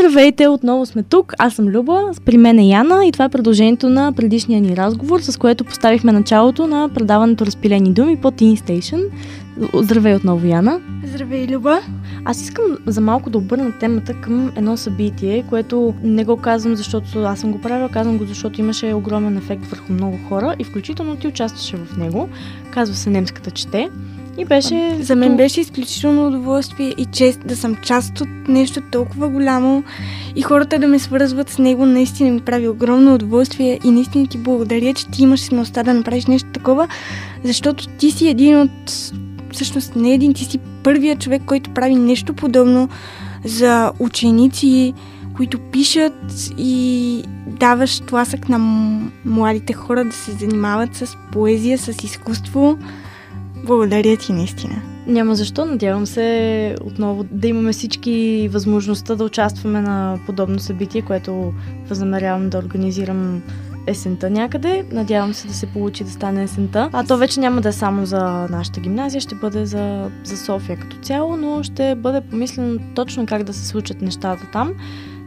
Здравейте, отново сме тук. Аз съм Люба, при мен е Яна и това е продължението на предишния ни разговор, с което поставихме началото на предаването Разпилени думи по Teen Station. Здравей отново, Яна. Здравей, Люба. Аз искам за малко да обърна темата към едно събитие, което не го казвам, защото аз съм го правила, казвам го, защото имаше огромен ефект върху много хора и включително ти участваше в него. Казва се Немската чете. И беше... За мен беше изключително удоволствие и чест да съм част от нещо толкова голямо и хората да ме свързват с него наистина ми прави огромно удоволствие и наистина ти благодаря, че ти имаш смелостта да направиш нещо такова, защото ти си един от... Всъщност не един, ти си първият човек, който прави нещо подобно за ученици, които пишат и даваш тласък на младите хора да се занимават с поезия, с изкуство. Благодаря ти наистина. Няма защо. Надявам се отново да имаме всички възможността да участваме на подобно събитие, което възнамерявам да организирам есента някъде. Надявам се да се получи да стане есента. А то вече няма да е само за нашата гимназия, ще бъде за, за София като цяло, но ще бъде помислено точно как да се случат нещата там.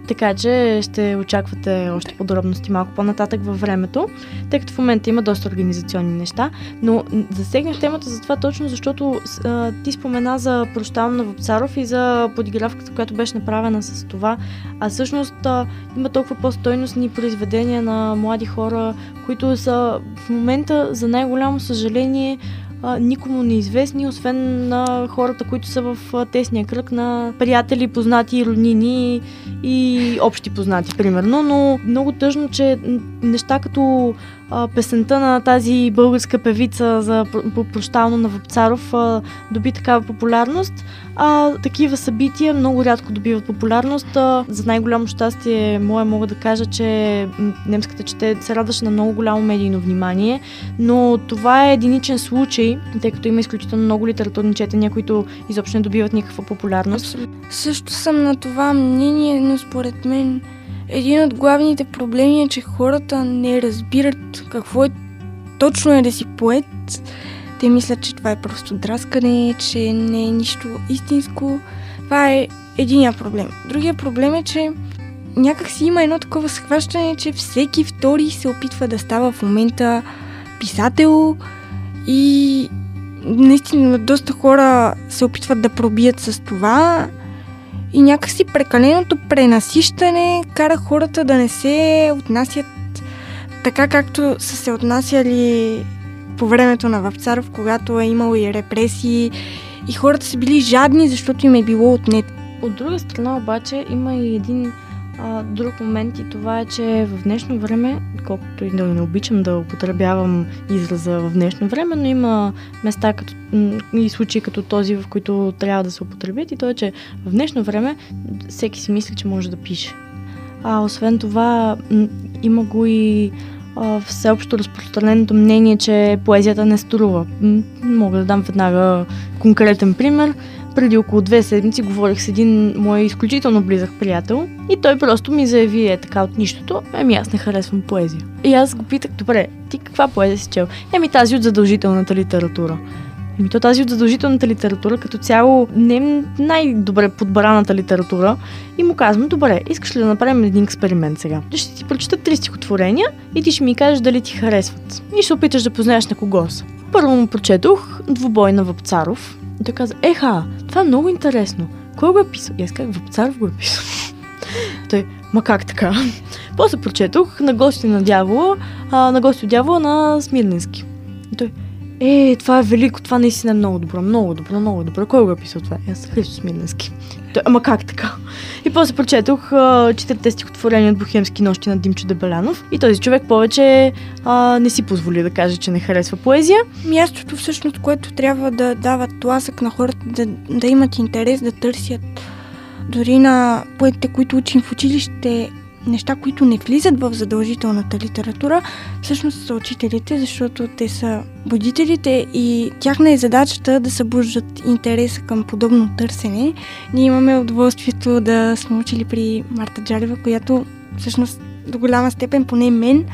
Така че ще очаквате още подробности малко по-нататък във времето, тъй като в момента има доста организационни неща. Но засегнах темата за това точно, защото а, ти спомена за прощално на Вапцаров и за подигравката, която беше направена с това. А всъщност а, има толкова по-стойностни произведения на млади хора, които са в момента, за най-голямо съжаление, а, никому неизвестни, освен на хората, които са в а, тесния кръг на приятели, познати, роднини и общи познати, примерно. Но много тъжно, че неща като песента на тази българска певица за прощално на Вапцаров доби такава популярност, а такива събития много рядко добиват популярност. А, за най-голямо щастие мое мога да кажа, че немската чете се радваше на много голямо медийно внимание, но това е единичен случай, тъй като има изключително много литературни четения, които изобщо не добиват никаква популярност. Също съм на това мнение, но според мен един от главните проблеми е, че хората не разбират какво е точно е да си поет. Те мислят, че това е просто драскане, че не е нищо истинско. Това е единия проблем. Другия проблем е, че някак си има едно такова схващане, че всеки втори се опитва да става в момента писател и наистина доста хора се опитват да пробият с това и някакси прекаленото пренасищане кара хората да не се отнасят така както са се отнасяли по времето на Вапцаров, когато е имало и репресии и хората са били жадни, защото им е било отнет. От друга страна обаче има и един а, друг момент и това е, че в днешно време, колкото и да не обичам да употребявам израза в днешно време, но има места като, и случаи като този, в които трябва да се употребят и то е, че в днешно време всеки си мисли, че може да пише. А освен това, има го и всеобщо разпространеното мнение, че поезията не струва. Мога да дам веднага конкретен пример преди около две седмици говорих с един мой изключително близък приятел и той просто ми заяви е така от нищото, еми аз не харесвам поезия. И аз го питах, добре, ти каква поезия си чел? Еми тази от задължителната литература. Еми то тази от задължителната литература като цяло не е най-добре подбраната литература и му казвам, добре, искаш ли да направим един експеримент сега? Ще ти прочета три стихотворения и ти ще ми кажеш дали ти харесват. И ще опиташ да познаеш на кого са. Първо му прочетох Двубой на Въпцаров, и той каза, еха, това е много интересно. Кой го е писал? И аз казах, Вапцаров го е писал. той, ма как така? После прочетох на гости на дявола, а, на гости от дявола на Смирненски. И той, е, това е велико, това наистина е много добро, много добро, много добро. Кой го е писал това? Аз Христо Смирненски. Той, ама как така? И после прочетох четирите стихотворения от Бухемски нощи на Димчо Дебелянов и този човек повече а, не си позволи да каже, че не харесва поезия. Мястото всъщност, което трябва да дава тласък на хората, да, да имат интерес, да търсят дори на поетите, които учим в училище, неща, които не влизат в задължителната литература, всъщност са учителите, защото те са будителите и тяхна е задачата да събуждат интереса към подобно търсене. Ние имаме удоволствието да сме учили при Марта Джалева, която всъщност до голяма степен, поне мен,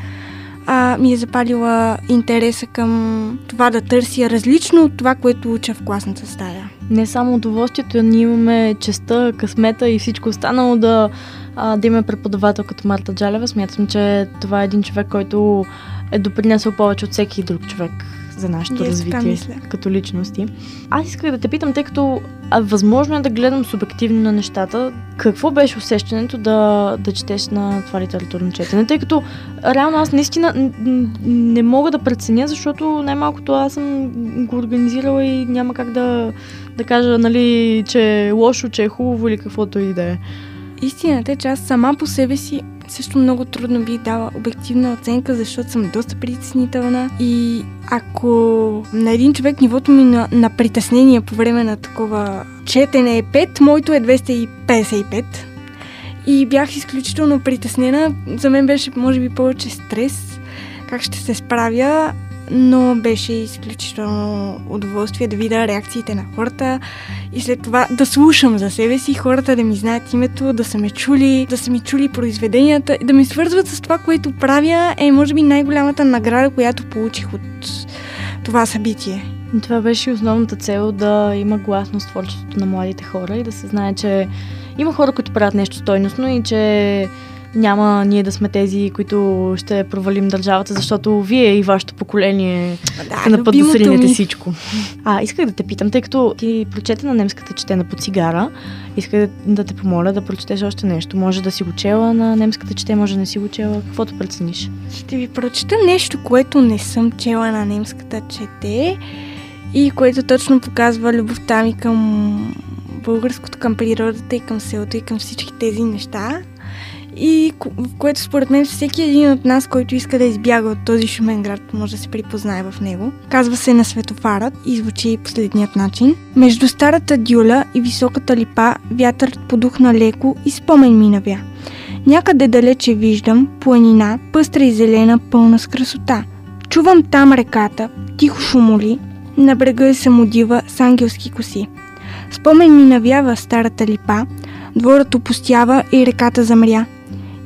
а, ми е запалила интереса към това да търся различно от това, което уча в класната стая. Не само удоволствието, ние имаме честа, късмета и всичко останало да, а, да имаме преподавател като Марта Джалева. Смятам, че това е един човек, който е допринесъл повече от всеки друг човек за нашето Yes, развитие като личности. Аз исках да те питам, тъй като а, възможно е да гледам субективно на нещата, какво беше усещането да, да четеш на това литературно четене? Тъй като реално аз наистина не мога да преценя, защото най-малкото аз съм го организирала и няма как да, да кажа, нали, че е лошо, че е хубаво или каквото и да е. Истината е, че аз сама по себе си също много трудно бих дала обективна оценка, защото съм доста притеснителна. И ако на един човек нивото ми на, на притеснение по време на такова четене е 5, моето е 255 и бях изключително притеснена. За мен беше, може би, повече стрес, как ще се справя, но беше изключително удоволствие да видя реакциите на хората и след това да слушам за себе си, хората да ми знаят името, да са ме чули, да са ми чули произведенията, да ми свързват с това, което правя, е може би най-голямата награда, която получих от това събитие. Това беше основната цел да има гласност творчеството на младите хора и да се знае, че има хора, които правят нещо стойностно и че няма ние да сме тези, които ще провалим държавата, защото вие и вашето поколение да, сте на път да сринете всичко. А, исках да те питам, тъй като ти прочете на немската четена по цигара, исках да, да те помоля да прочетеш още нещо. Може да си го чела на немската чете, може да не си го чела, каквото прецениш. Ще ви прочета нещо, което не съм чела на немската чете и което точно показва любовта ми към българското, към природата и към селото и към всички тези неща и което според мен всеки един от нас, който иска да избяга от този шумен град, може да се припознае в него. Казва се на светофарът и звучи последният начин. Между старата дюля и високата липа вятърът подухна леко и спомен ми навя. Някъде далече виждам планина, пъстра и зелена, пълна с красота. Чувам там реката, тихо шумоли, на брега е самодива с ангелски коси. Спомен ми навява старата липа, дворът опустява и реката замря.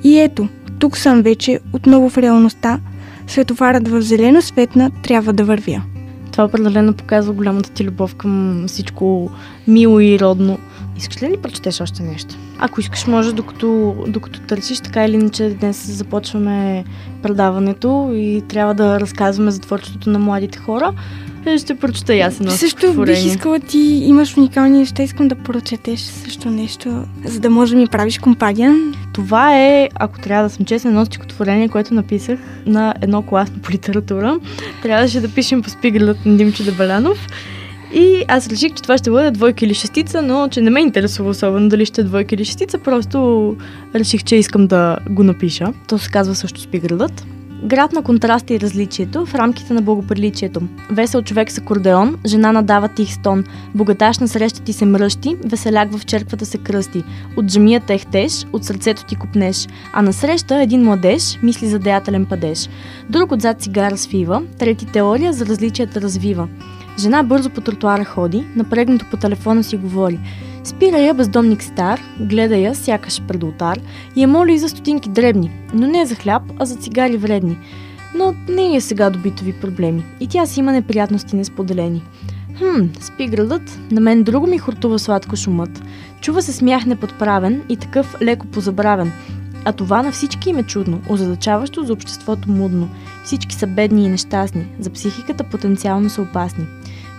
И ето, тук съм вече, отново в реалността. Светофарът в зелено светна трябва да вървя. Това определено показва голямата ти любов към всичко мило и родно. Искаш ли да ни прочетеш още нещо? Ако искаш, може докато, докато търсиш, така или иначе днес започваме предаването и трябва да разказваме за творчеството на младите хора. Е, ще прочета и аз едно Също бих искала ти имаш уникални неща, искам да прочетеш също нещо, за да може да ми правиш компания. Това е, ако трябва да съм честна, едно стихотворение, което написах на едно класно по литература. Трябваше да пишем по спигълът на Димчо Дебалянов. И аз реших, че това ще бъде двойка или шестица, но че не ме интересува особено дали ще е двойка или шестица, просто реших, че искам да го напиша. То се казва също Спиградът. Град на контраста и различието в рамките на благоприличието. Весел човек с акордеон, жена надава тих стон, богаташ на среща ти се мръщи, веселяк в черквата се кръсти. От джамията ехтеш, от сърцето ти купнеш, а насреща един младеж мисли за деятелен падеж. Друг отзад цигара свива, трети теория за различията развива. Жена бързо по тротуара ходи, напрегнато по телефона си говори. Спира я бездомник стар, гледа я, сякаш пред ултар и я моли за стотинки дребни, но не за хляб, а за цигари вредни. Но не е сега до битови проблеми и тя си има неприятности несподелени. Хм, спи градът, на мен друго ми хортува сладко шумът. Чува се смях неподправен и такъв леко позабравен. А това на всички им е чудно, озадачаващо за обществото мудно. Всички са бедни и нещастни, за психиката потенциално са опасни.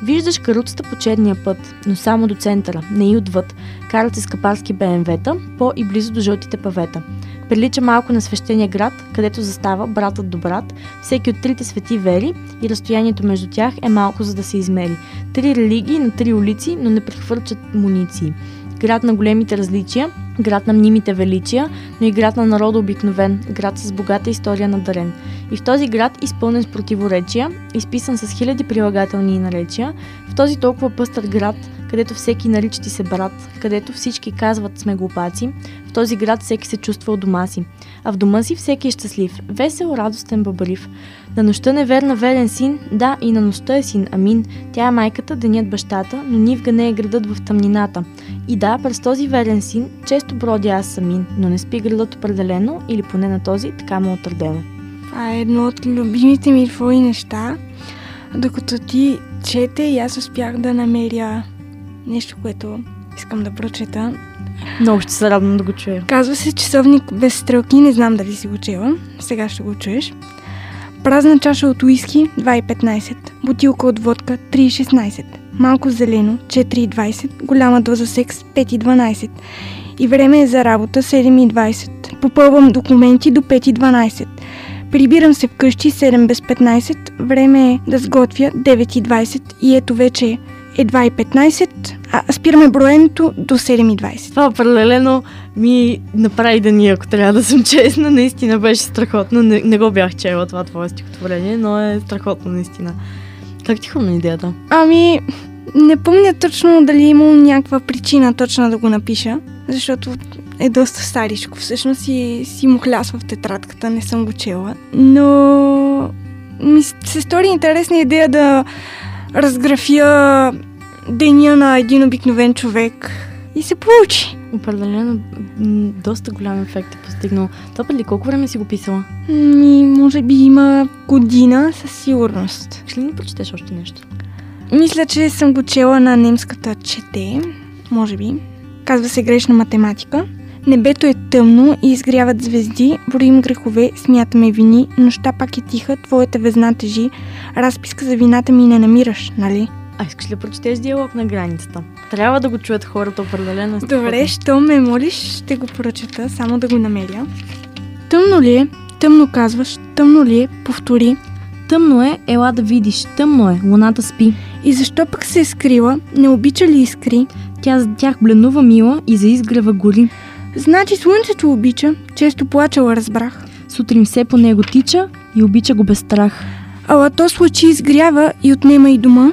Виждаш каруцата по черния път, но само до центъра, не и отвъд. Карат се скъпарски БМВ-та, по и близо до жълтите павета. Прилича малко на свещения град, където застава братът до брат, всеки от трите свети вери и разстоянието между тях е малко за да се измери. Три религии на три улици, но не прехвърчат муниции. Град на големите различия, град на мнимите величия, но и град на народа обикновен, град с богата история на дарен. И в този град, изпълнен с противоречия, изписан с хиляди прилагателни наречия, в този толкова пъстър град, където всеки нарича ти се брат, където всички казват сме глупаци, в този град всеки се чувства у дома си. А в дома си всеки е щастлив, весел, радостен, бъбрив. На нощта неверна верен син, да, и на нощта е син, амин. Тя е майката, денят бащата, но нивга не е градът в тъмнината. И да, през този верен син често бродя аз самин, но не спи градът определено или поне на този така му е отредено. Това е едно от любимите ми твои неща. Докато ти чете и аз успях да намеря нещо, което искам да прочета. Много ще се радвам да го чуя. Казва се часовник без стрелки, не знам дали си го чела. Сега ще го чуеш. Празна чаша от уиски 2,15. Бутилка от водка 3,16. Малко зелено 4,20. Голяма доза секс 5,12. И време е за работа 7,20. Попълвам документи до 5,12. Прибирам се вкъщи 7 без 15. Време е да сготвя 9,20. И ето вече е 2,15. А спираме броенето до 7,20. Това определено ми направи да ни, ако трябва да съм честна. Наистина беше страхотно. Не, не го бях чела това твое стихотворение, но е страхотно наистина. Как ти хрумна идеята? Ами, не помня точно дали е имало някаква причина точно да го напиша, защото е доста старичко. Всъщност си, си му хлясва в тетрадката, не съм го чела. Но ми се стори интересна идея да разграфя деня на един обикновен човек. И се получи. Определено доста голям ефект е постигнал. Това ли колко време си го писала? Ми, може би има година със сигурност. Ще ли ни прочетеш още нещо? Мисля, че съм го чела на немската чете, може би. Казва се грешна математика. Небето е тъмно и изгряват звезди, броим грехове, смятаме вини, нощта пак е тиха, твоята везна тежи, разписка за вината ми не намираш, нали? А искаш ли прочетеш диалог на границата? Трябва да го чуят хората определено. Добре, що ме молиш, ще го прочета, само да го намеря. Тъмно ли е? Тъмно казваш. Тъмно ли е? Повтори. Тъмно е, ела да видиш. Тъмно е, луната спи. И защо пък се е скрила? Не обича ли искри? Тя за тях бленува мила и за изгрева гори. Значи слънцето обича. Често плачала, разбрах. Сутрин все по него тича и обича го без страх. Ала то случи изгрява и отнема и дома.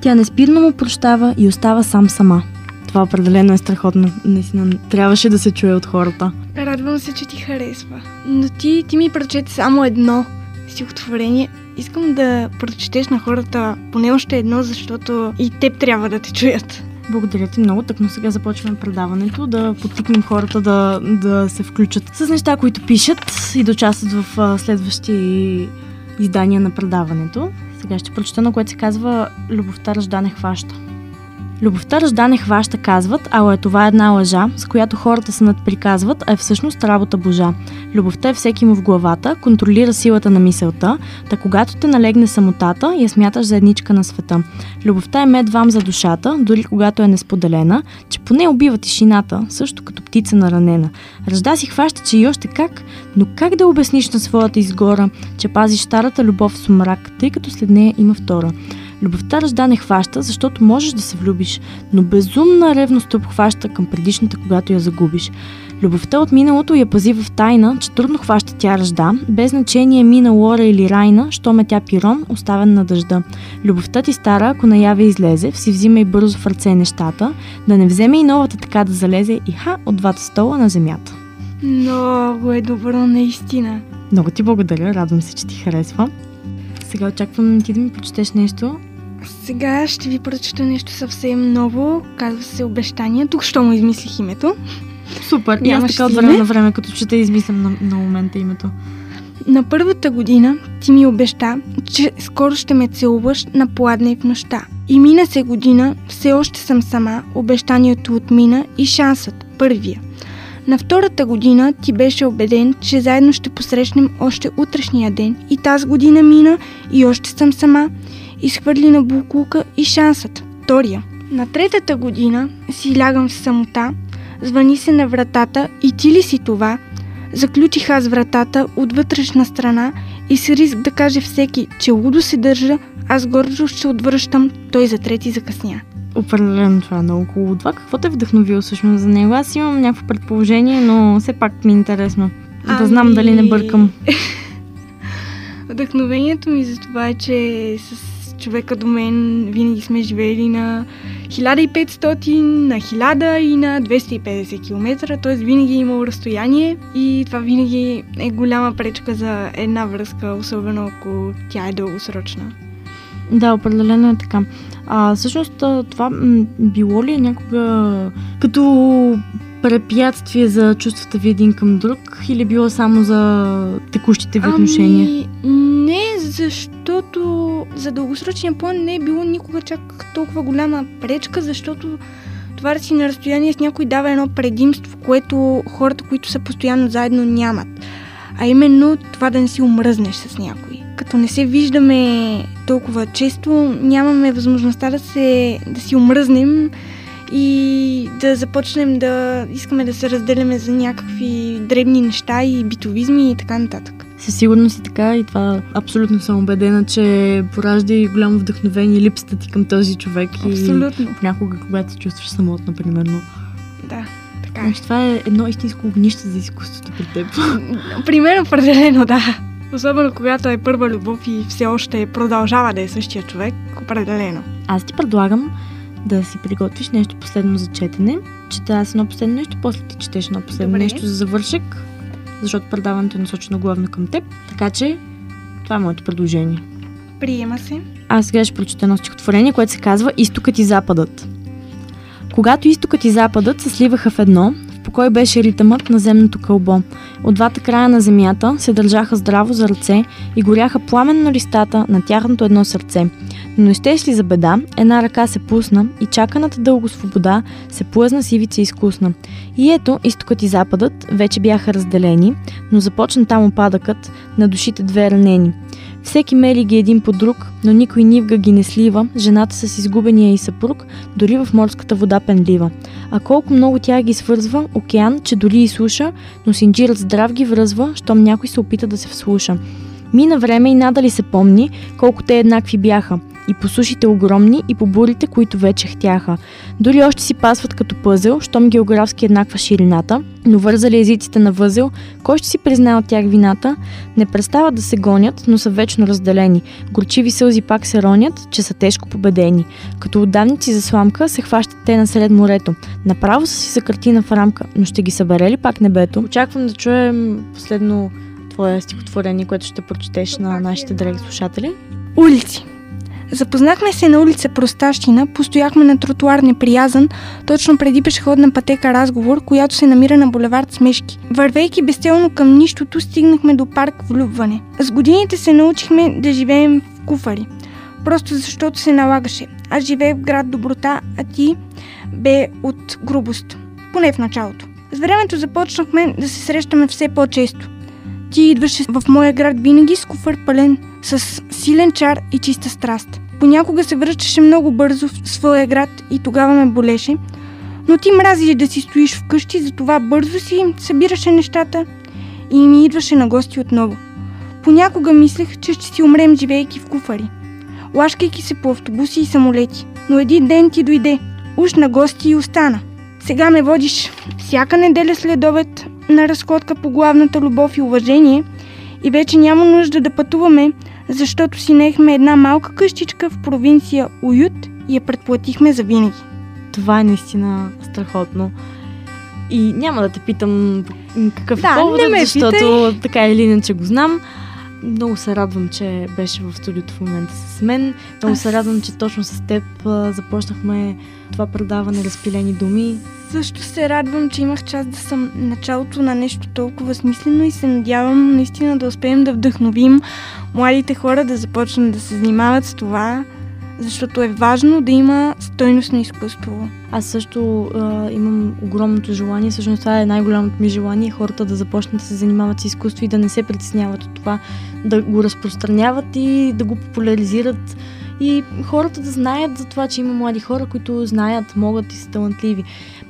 Тя неспирно му прощава и остава сам сама. Това определено е страхотно. Наистина трябваше да се чуе от хората. Радвам се, че ти харесва. Но ти, ти ми прочете само едно стихотворение. Искам да прочетеш на хората поне още едно, защото и теб трябва да те чуят. Благодаря ти много. Тъкно сега започваме предаването, да подтикнем хората да, да се включат с неща, които пишат и да участват в а, следващи издания на предаването. Сега ще прочета на което се казва Любовта ръжда не хваща. Любовта ръжда не хваща, казват, ала е това една лъжа, с която хората се надприказват, а е всъщност работа божа. Любовта е всеки му в главата, контролира силата на мисълта, та когато те налегне самотата, я смяташ за едничка на света. Любовта е мед вам за душата, дори когато е несподелена, че поне убива тишината, също като птица наранена. Ръжда си хваща, че и още как, но как да обясниш на своята изгора, че пазиш старата любов с мрак, тъй като след нея има втора. Любовта ръжда не хваща, защото можеш да се влюбиш, но безумна ревност те обхваща към предишната, когато я загубиш. Любовта от миналото я пази в тайна, че трудно хваща тя ръжда, без значение мина Лора или Райна, що ме тя пирон, оставен на дъжда. Любовта ти стара, ако наяве излезе, си взима и бързо в ръце нещата, да не вземе и новата така да залезе и ха от двата стола на земята. Много е добро, наистина. Много ти благодаря, радвам се, че ти харесва. Сега очаквам ти да ми прочетеш нещо. Сега ще ви прочета нещо съвсем ново. Казва се Обещания. Тук що му измислих името. Супер, и аз така от време на време, като чета, измислям на, на момента името. На първата година ти ми обеща, че скоро ще ме целуваш на пладне и в нощта. И мина се година, все още съм сама, обещанието отмина и шансът, първия. На втората година ти беше убеден, че заедно ще посрещнем още утрешния ден. И тази година мина и още съм сама. Изхвърли на буклука и шансът, втория. На третата година си лягам в самота, звъни се на вратата и ти ли си това? Заключих аз вратата от вътрешна страна и с риск да каже всеки, че лудо се държа, аз гордо ще отвръщам, той за трети закъсня. Определено това е много хубаво. Това какво те е вдъхновило всъщност за него? Аз имам някакво предположение, но все пак ми е интересно. Да Ами- знам дали не бъркам. Вдъхновението ми за това е, че с човека до мен винаги сме живели на 1500, на 1000 и на 250 км, т.е. винаги е имало разстояние и това винаги е голяма пречка за една връзка, особено ако тя е дългосрочна. Да, определено е така. А всъщност това било ли е някога като препятствие за чувствата ви един към друг или било само за текущите ви отношения? Ами, не, защото за дългосрочния план не е било никога чак толкова голяма пречка, защото това да си на разстояние с някой дава едно предимство, което хората, които са постоянно заедно, нямат. А именно това да не си омръзнеш с някой. Като не се виждаме толкова често, нямаме възможността да, се, да си омръзнем и да започнем да искаме да се разделяме за някакви дребни неща и битовизми и така нататък. Със сигурност и така и това абсолютно съм убедена, че поражда и голямо вдъхновение липсата ти към този човек. Абсолютно. И понякога, когато се чувстваш самотна, примерно. Да, така е. Значи, това е едно истинско огнище за изкуството при теб. Примерно, определено, да. Особено когато е първа любов и все още продължава да е същия човек, определено. Аз ти предлагам да си приготвиш нещо последно за четене. Чета аз едно последно нещо, после ти четеш едно последно Добре. нещо за завършек, защото предаването е насочено главно към теб. Така че това е моето предложение. Приема се. Аз сега ще прочета едно стихотворение, което се казва Изтокът и Западът. Когато изтокът и западът се сливаха в едно, в покой беше ритъмът на земното кълбо. От двата края на земята се държаха здраво за ръце и горяха пламенно листата на тяхното едно сърце. Но ищеш ли за беда, една ръка се пусна и чаканата дълго свобода се плъзна с ивица изкусна. И ето, изтокът и западът вече бяха разделени, но започна там опадъкът на душите две ранени. Всеки мели ги един по друг, но никой нивга ги не слива, жената с изгубения и съпруг, дори в морската вода пенлива. А колко много тя ги свързва, океан, че дори и суша, но синджирът здрав ги връзва, щом някой се опита да се вслуша. Мина време и надали се помни колко те еднакви бяха – и по сушите огромни, и по бурите, които вече хтяха. Дори още си пасват като пъзел, щом географски еднаква ширината, но вързали езиците на възел, кой ще си признае от тях вината? Не престават да се гонят, но са вечно разделени. Горчиви сълзи пак се ронят, че са тежко победени. Като отдавници за сламка се хващат те насред морето. Направо са си за картина в рамка, но ще ги събере ли пак небето? Очаквам да чуем последно твое стихотворение, което ще прочетеш на нашите драги слушатели. Улици. Запознахме се на улица Простащина, постояхме на тротуар неприязан, точно преди пешеходна пътека разговор, която се намира на булевард Смешки. Вървейки безцелно към нищото, стигнахме до парк Влюбване. С годините се научихме да живеем в куфари. Просто защото се налагаше. Аз живея в град Доброта, а ти бе от грубост. Поне в началото. С времето започнахме да се срещаме все по-често. Ти идваше в моя град винаги с куфър пълен, с силен чар и чиста страст. Понякога се връщаше много бързо в своя град и тогава ме болеше, но ти мрази да си стоиш вкъщи, затова бързо си събираше нещата и ми идваше на гости отново. Понякога мислех, че ще си умрем живейки в куфари, лашкайки се по автобуси и самолети. Но един ден ти дойде, уж на гости и остана. Сега ме водиш всяка неделя след обед на разходка по главната любов и уважение и вече няма нужда да пътуваме, защото си наехме една малка къщичка в провинция Уют и я предплатихме за винаги. Това е наистина страхотно. И няма да те питам какъв да, е поводът, защото така или иначе го знам. Много се радвам, че беше в студиото в момента с мен. Много Аз... се радвам, че точно с теб започнахме това предаване Разпилени думи. Също се радвам, че имах част да съм началото на нещо толкова смислено и се надявам наистина да успеем да вдъхновим младите хора да започнат да се занимават с това, защото е важно да има стойностно изкуство. Аз също а, имам огромното желание, всъщност това е най-голямото ми желание, хората да започнат да се занимават с изкуство и да не се притесняват от това, да го разпространяват и да го популяризират и хората да знаят за това, че има млади хора, които знаят, могат и са талантливи.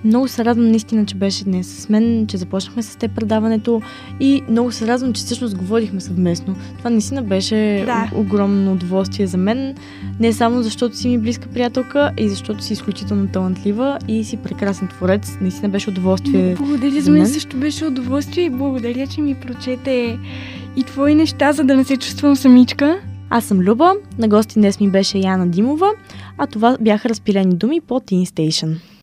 Много се радвам наистина, че беше днес с мен, че започнахме с теб предаването и много се радвам, че всъщност говорихме съвместно. Това наистина беше да. огромно удоволствие за мен. Не само защото си ми близка приятелка, и защото си изключително талантлива и си прекрасен творец. Наистина беше удоволствие. Благодаря за мен. също беше удоволствие и благодаря, че ми прочете и твои неща, за да не се чувствам самичка. Аз съм Люба, на гости днес ми беше Яна Димова, а това бяха разпилени думи по Teen Station.